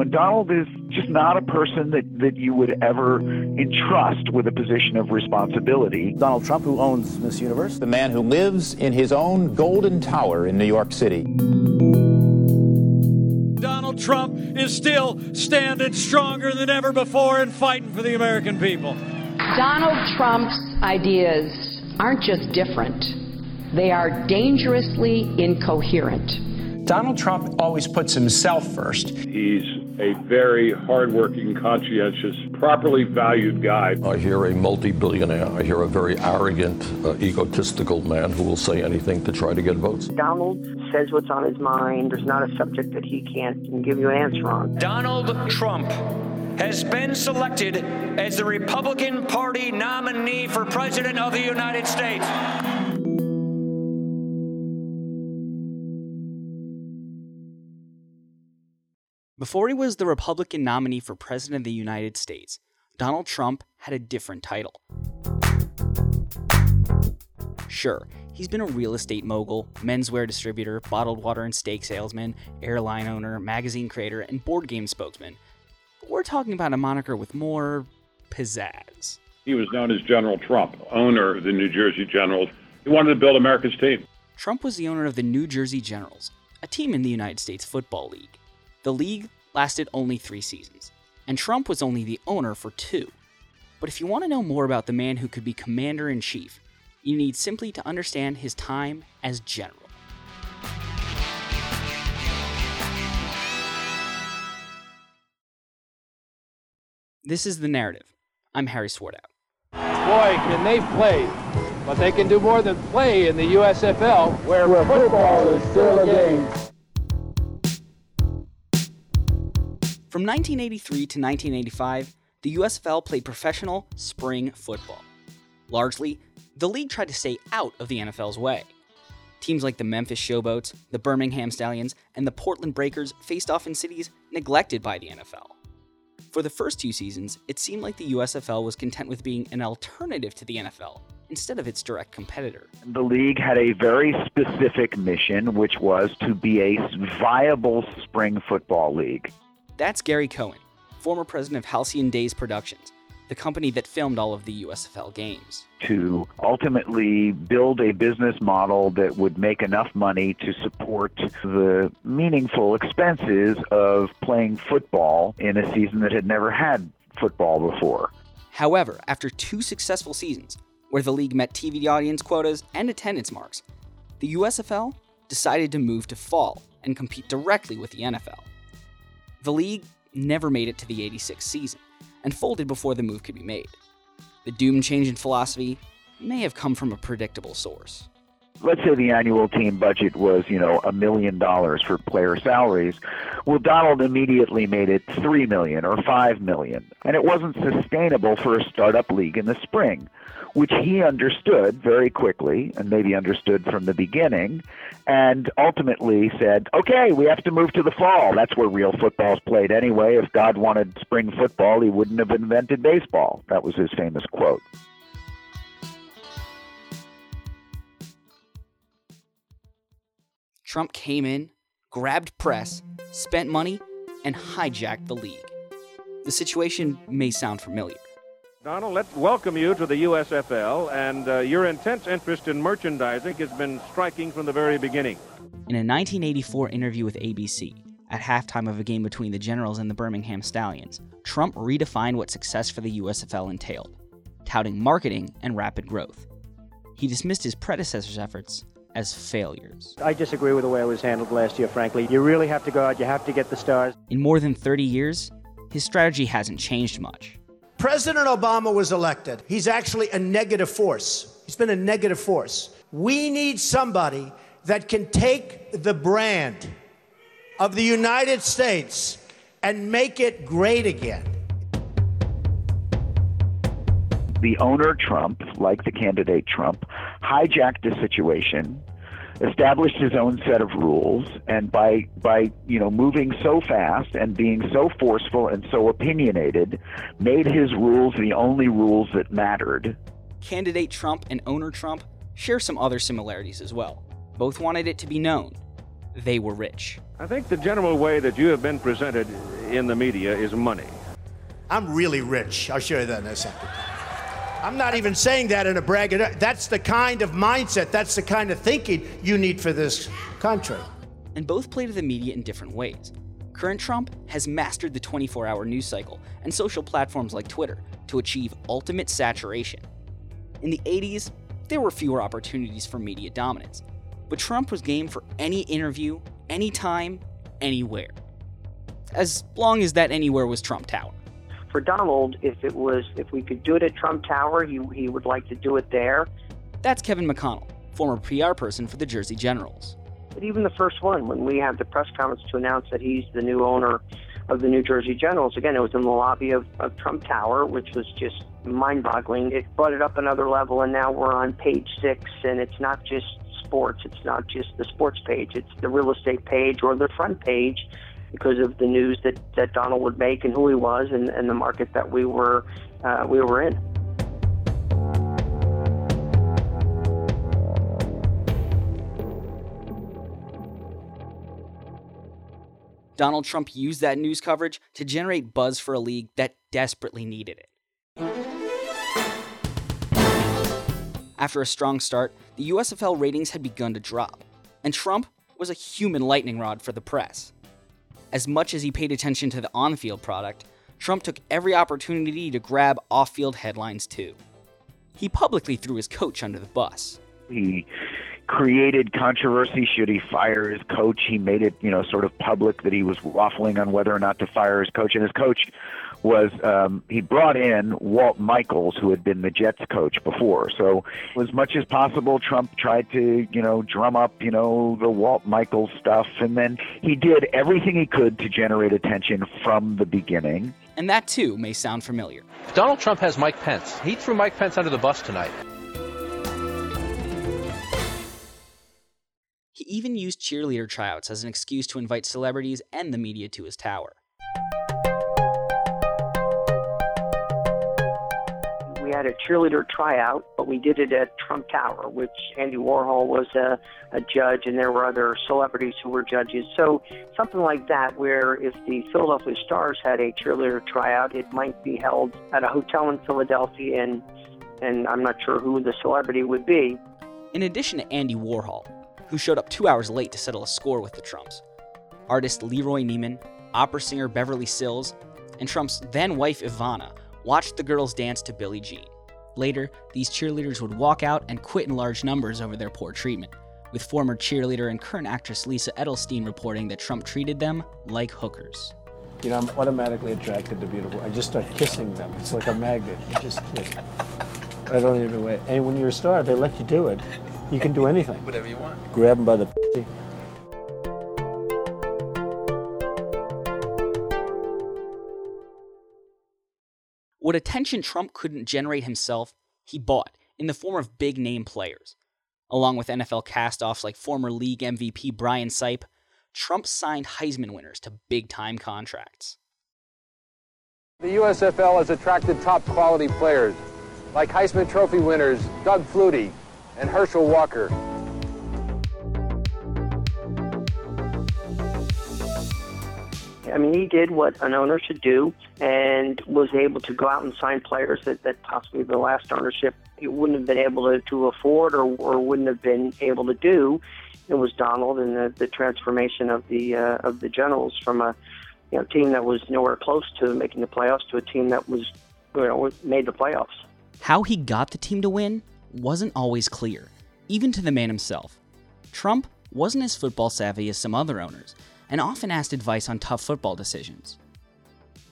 And Donald is just not a person that, that you would ever entrust with a position of responsibility. Donald Trump, who owns Miss Universe, the man who lives in his own golden tower in New York City. Donald Trump is still standing stronger than ever before and fighting for the American people. Donald Trump's ideas aren't just different, they are dangerously incoherent. Donald Trump always puts himself first. He's a very hardworking, conscientious, properly valued guy. I hear a multi billionaire. I hear a very arrogant, uh, egotistical man who will say anything to try to get votes. Donald says what's on his mind. There's not a subject that he can't give you an answer on. Donald Trump has been selected as the Republican Party nominee for President of the United States. Before he was the Republican nominee for President of the United States, Donald Trump had a different title. Sure, he's been a real estate mogul, menswear distributor, bottled water and steak salesman, airline owner, magazine creator, and board game spokesman. But we're talking about a moniker with more pizzazz. He was known as General Trump, owner of the New Jersey Generals. He wanted to build America's team. Trump was the owner of the New Jersey Generals, a team in the United States Football League. The league lasted only three seasons, and Trump was only the owner for two. But if you want to know more about the man who could be commander in chief, you need simply to understand his time as general. This is the narrative. I'm Harry Swartout. Boy, can they play! But they can do more than play in the USFL, where, where football is still a game. From 1983 to 1985, the USFL played professional spring football. Largely, the league tried to stay out of the NFL's way. Teams like the Memphis Showboats, the Birmingham Stallions, and the Portland Breakers faced off in cities neglected by the NFL. For the first two seasons, it seemed like the USFL was content with being an alternative to the NFL instead of its direct competitor. The league had a very specific mission, which was to be a viable spring football league. That's Gary Cohen, former president of Halcyon Days Productions, the company that filmed all of the USFL games. To ultimately build a business model that would make enough money to support the meaningful expenses of playing football in a season that had never had football before. However, after two successful seasons, where the league met TV audience quotas and attendance marks, the USFL decided to move to fall and compete directly with the NFL. The league never made it to the 86th season and folded before the move could be made. The doom change in philosophy may have come from a predictable source. Let's say the annual team budget was, you know, a million dollars for player salaries. Well, Donald immediately made it three million or five million, and it wasn't sustainable for a startup league in the spring which he understood very quickly and maybe understood from the beginning, and ultimately said, okay, we have to move to the fall. That's where real football's played anyway. If God wanted spring football, he wouldn't have invented baseball. That was his famous quote. Trump came in, grabbed press, spent money, and hijacked the league. The situation may sound familiar. Donald, let's welcome you to the USFL, and uh, your intense interest in merchandising has been striking from the very beginning. In a 1984 interview with ABC, at halftime of a game between the Generals and the Birmingham Stallions, Trump redefined what success for the USFL entailed, touting marketing and rapid growth. He dismissed his predecessor's efforts as failures. I disagree with the way it was handled last year, frankly. You really have to go out, you have to get the stars. In more than 30 years, his strategy hasn't changed much. President Obama was elected. He's actually a negative force. He's been a negative force. We need somebody that can take the brand of the United States and make it great again. The owner Trump, like the candidate Trump, hijacked the situation established his own set of rules and by by you know moving so fast and being so forceful and so opinionated made his rules the only rules that mattered candidate Trump and owner Trump share some other similarities as well both wanted it to be known they were rich. I think the general way that you have been presented in the media is money. I'm really rich. I'll show you that in a second. I'm not even saying that in a brag. That's the kind of mindset, that's the kind of thinking you need for this country. And both play to the media in different ways. Current Trump has mastered the 24 hour news cycle and social platforms like Twitter to achieve ultimate saturation. In the 80s, there were fewer opportunities for media dominance, but Trump was game for any interview, anytime, anywhere. As long as that anywhere was Trump Tower. For Donald, if it was if we could do it at Trump Tower, he, he would like to do it there. That's Kevin McConnell, former PR person for the Jersey Generals. But even the first one, when we had the press conference to announce that he's the new owner of the New Jersey Generals, again, it was in the lobby of, of Trump Tower, which was just mind boggling. It brought it up another level, and now we're on page six, and it's not just sports. It's not just the sports page. It's the real estate page or the front page because of the news that, that Donald would make and who he was and, and the market that we were uh, we were in. Donald Trump used that news coverage to generate buzz for a league that desperately needed it. After a strong start, the USFL ratings had begun to drop, and Trump was a human lightning rod for the press. As much as he paid attention to the on field product, Trump took every opportunity to grab off field headlines too. He publicly threw his coach under the bus. He created controversy should he fire his coach. He made it, you know, sort of public that he was waffling on whether or not to fire his coach. And his coach was um, he brought in Walt Michaels, who had been the Jets coach before. So as much as possible, Trump tried to, you know, drum up, you know, the Walt Michaels stuff, and then he did everything he could to generate attention from the beginning. And that too may sound familiar. Donald Trump has Mike Pence. He threw Mike Pence under the bus tonight. Even used cheerleader tryouts as an excuse to invite celebrities and the media to his tower. We had a cheerleader tryout, but we did it at Trump Tower, which Andy Warhol was a, a judge, and there were other celebrities who were judges. So something like that, where if the Philadelphia Stars had a cheerleader tryout, it might be held at a hotel in Philadelphia, and and I'm not sure who the celebrity would be. In addition to Andy Warhol, who showed up two hours late to settle a score with the Trumps. Artist Leroy Neiman, opera singer Beverly Sills, and Trump's then wife Ivana watched the girls dance to Billie Jean. Later, these cheerleaders would walk out and quit in large numbers over their poor treatment, with former cheerleader and current actress Lisa Edelstein reporting that Trump treated them like hookers. You know, I'm automatically attracted to beautiful. I just start kissing them. It's like a magnet. You just kiss. I don't even wait. And when you're a star, they let you do it. You can do anything. Whatever you want. Grab them by the pussy. What attention Trump couldn't generate himself, he bought in the form of big name players. Along with NFL castoffs like former league MVP Brian Sipe, Trump signed Heisman winners to big time contracts. The USFL has attracted top quality players like Heisman Trophy winners Doug Flutie, and Herschel Walker. I mean, he did what an owner should do and was able to go out and sign players that, that possibly the last ownership wouldn't have been able to, to afford or, or wouldn't have been able to do. It was Donald and the, the transformation of the uh, of the Generals from a you know team that was nowhere close to making the playoffs to a team that was you know made the playoffs. How he got the team to win wasn't always clear, even to the man himself. Trump wasn't as football savvy as some other owners, and often asked advice on tough football decisions.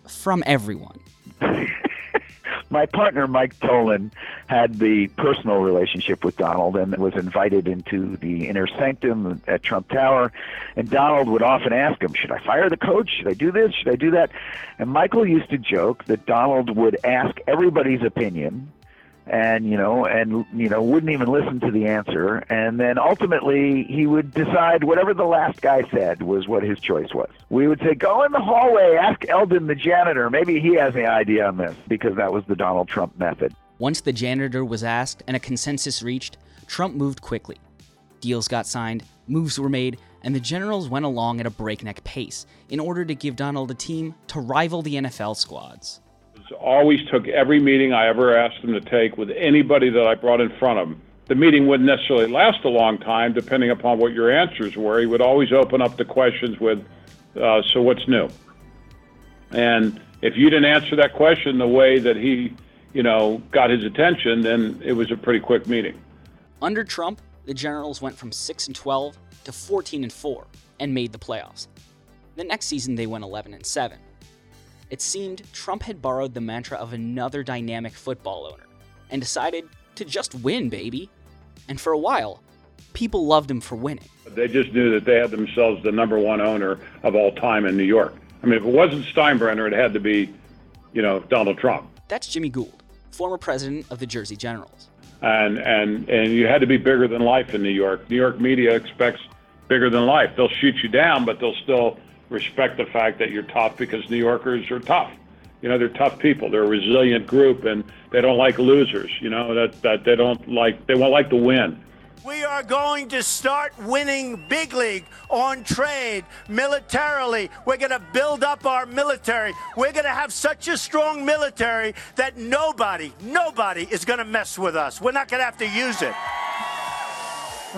From everyone. My partner, Mike Tollin, had the personal relationship with Donald and was invited into the inner sanctum at Trump Tower. And Donald would often ask him, Should I fire the coach? Should I do this? Should I do that? And Michael used to joke that Donald would ask everybody's opinion and you know and you know wouldn't even listen to the answer. And then ultimately he would decide whatever the last guy said was what his choice was. We would say go in the hallway ask eldon the janitor. Maybe he has the idea on this because that was the donald trump method. Once the janitor was asked and a consensus reached trump moved quickly. Deals got signed moves were made and the Generals went along at a breakneck pace in order to give Donald a team to rival the NFL squads. Always took every meeting I ever asked him to take with anybody that I brought in front of him. The meeting wouldn't necessarily last a long time, depending upon what your answers were. He would always open up the questions with, uh, "So what's new?" And if you didn't answer that question the way that he, you know, got his attention, then it was a pretty quick meeting. Under Trump, the Generals went from 6 and 12 to 14 and 4 and made the playoffs. The next season they went 11 and 7. It seemed Trump had borrowed the mantra of another dynamic football owner and decided to just win, baby. And for a while, people loved him for winning. They just knew that they had themselves the number one owner of all time in New York. I mean, if it wasn't Steinbrenner, it had to be, you know, Donald Trump. That's Jimmy Gould, former president of the Jersey Generals. And and and you had to be bigger than life in New York. New York media expects bigger than life. They'll shoot you down, but they'll still respect the fact that you're tough because New Yorkers are tough. You know, they're tough people. They're a resilient group, and they don't like losers. You know that that they don't like. They won't like to win. We are going to start winning big league on trade, militarily. We're going to build up our military. We're going to have such a strong military that nobody, nobody is going to mess with us. We're not going to have to use it.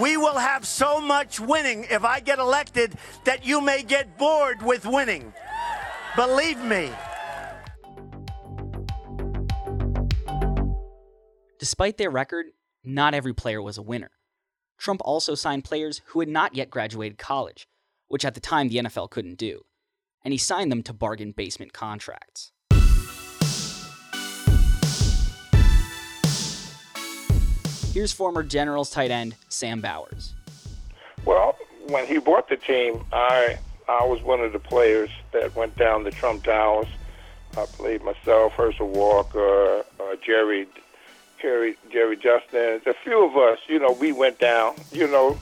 We will have so much winning if I get elected that you may get bored with winning. Believe me. Despite their record, not every player was a winner. Trump also signed players who had not yet graduated college, which at the time the NFL couldn't do, and he signed them to bargain basement contracts. Here's former Generals tight end Sam Bowers. Well, when he bought the team, I I was one of the players that went down the Trump Towers. I played myself, Herschel Walker, uh, Jerry Jerry, Jerry Justin, a few of us, you know, we went down. You know,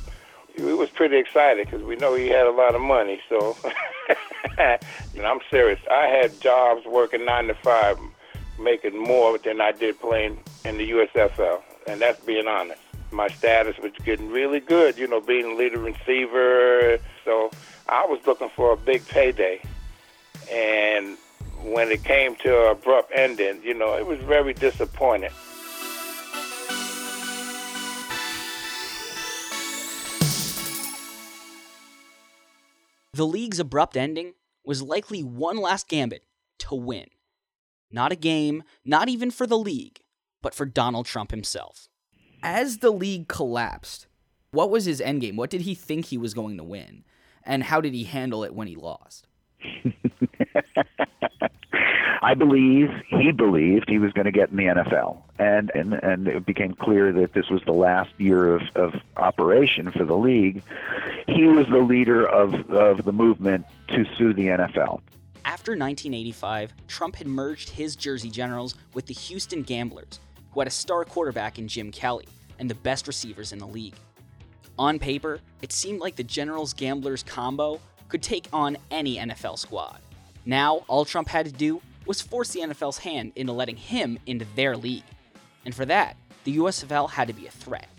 we was pretty excited because we know he had a lot of money. So, know, I'm serious. I had jobs working nine to five, making more than I did playing in the USFL, and that's being honest. My status was getting really good, you know, being a leader receiver. So I was looking for a big payday, and when it came to an abrupt ending, you know, it was very disappointing. The league's abrupt ending was likely one last gambit to win. Not a game, not even for the league, but for Donald Trump himself. As the league collapsed, what was his endgame? What did he think he was going to win? And how did he handle it when he lost? I believe he believed he was going to get in the NFL, and and and it became clear that this was the last year of, of operation for the league. He was the leader of of the movement to sue the NFL. After 1985, Trump had merged his Jersey Generals with the Houston Gamblers, who had a star quarterback in Jim Kelly and the best receivers in the league. On paper, it seemed like the Generals Gamblers combo could take on any NFL squad. Now, all Trump had to do was force the NFL's hand into letting him into their league. And for that, the USFL had to be a threat.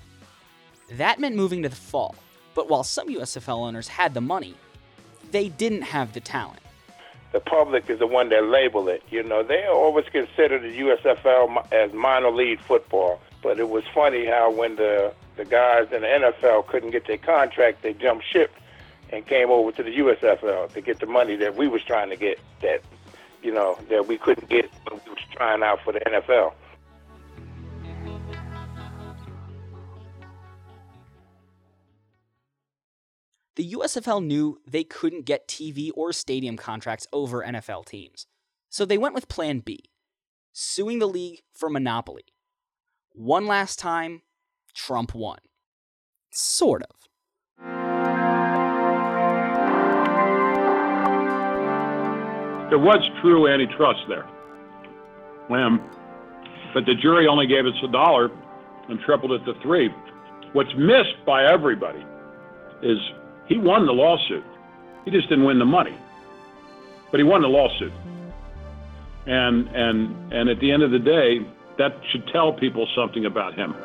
That meant moving to the fall, but while some USFL owners had the money, they didn't have the talent. The public is the one that label it. You know, they always consider the USFL as minor league football. But it was funny how when the the guys in the NFL couldn't get their contract, they jumped ship and came over to the USFL to get the money that we was trying to get that you know, that we couldn't get when we was trying out for the NFL. The USFL knew they couldn't get TV or stadium contracts over NFL teams, so they went with Plan B suing the league for monopoly. One last time, Trump won. Sort of. there was true antitrust there. Um, but the jury only gave us a dollar and tripled it to three. What's missed by everybody is he won the lawsuit. He just didn't win the money, but he won the lawsuit. And and and at the end of the day, that should tell people something about him.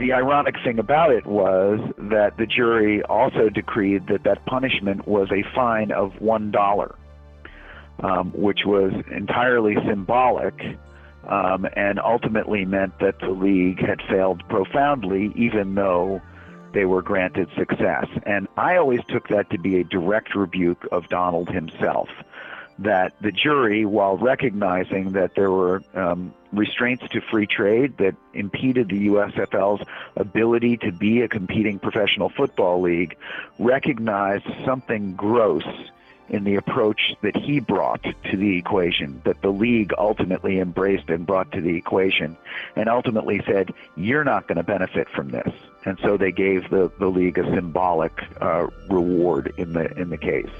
the ironic thing about it was that the jury also decreed that that punishment was a fine of one dollar, um, which was entirely symbolic. Um, and ultimately meant that the league had failed profoundly, even though they were granted success. And I always took that to be a direct rebuke of Donald himself that the jury, while recognizing that there were um, restraints to free trade that impeded the USFL's ability to be a competing professional football league, recognized something gross in the approach that he brought to the equation, that the league ultimately embraced and brought to the equation, and ultimately said, You're not going to benefit from this. And so they gave the, the league a symbolic uh, reward in the, in the case.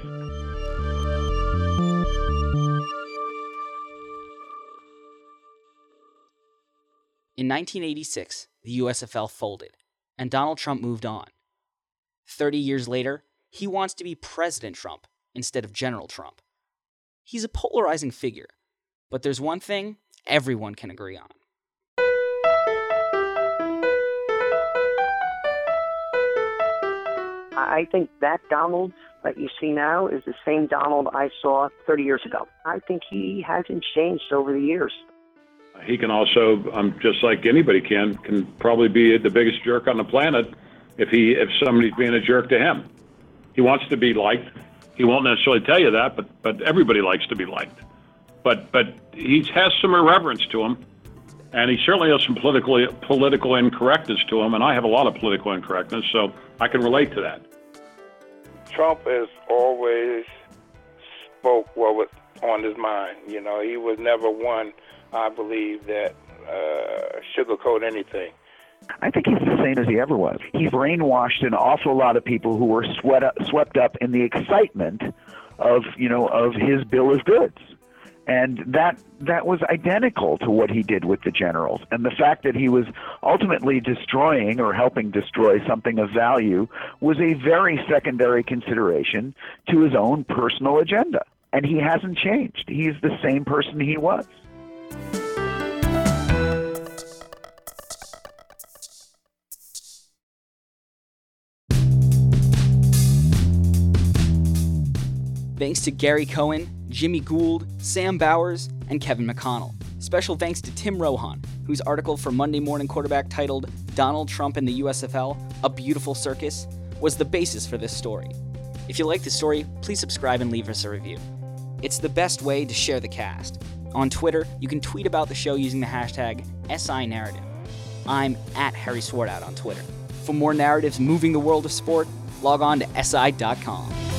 In 1986, the USFL folded, and Donald Trump moved on. 30 years later, he wants to be President Trump instead of General Trump. He's a polarizing figure, but there's one thing everyone can agree on. I think that Donald that you see now is the same Donald I saw 30 years ago. I think he hasn't changed over the years. He can also, um, just like anybody can, can probably be the biggest jerk on the planet if he if somebody's being a jerk to him. He wants to be liked. He won't necessarily tell you that, but but everybody likes to be liked. But but he has some irreverence to him, and he certainly has some political political incorrectness to him. And I have a lot of political incorrectness, so I can relate to that. Trump has always spoke what was on his mind. You know, he was never one I believe that uh, sugarcoat anything. I think he's the same as he ever was. He brainwashed an awful lot of people who were sweat up, swept up in the excitement of you know of his bill of goods, and that that was identical to what he did with the generals. And the fact that he was ultimately destroying or helping destroy something of value was a very secondary consideration to his own personal agenda. And he hasn't changed. He's the same person he was. Thanks to Gary Cohen, Jimmy Gould, Sam Bowers, and Kevin McConnell. Special thanks to Tim Rohan, whose article for Monday Morning Quarterback titled Donald Trump and the USFL A Beautiful Circus was the basis for this story. If you like the story, please subscribe and leave us a review. It's the best way to share the cast. On Twitter, you can tweet about the show using the hashtag SINarrative. I'm at Harry Swartout on Twitter. For more narratives moving the world of sport, log on to SI.com.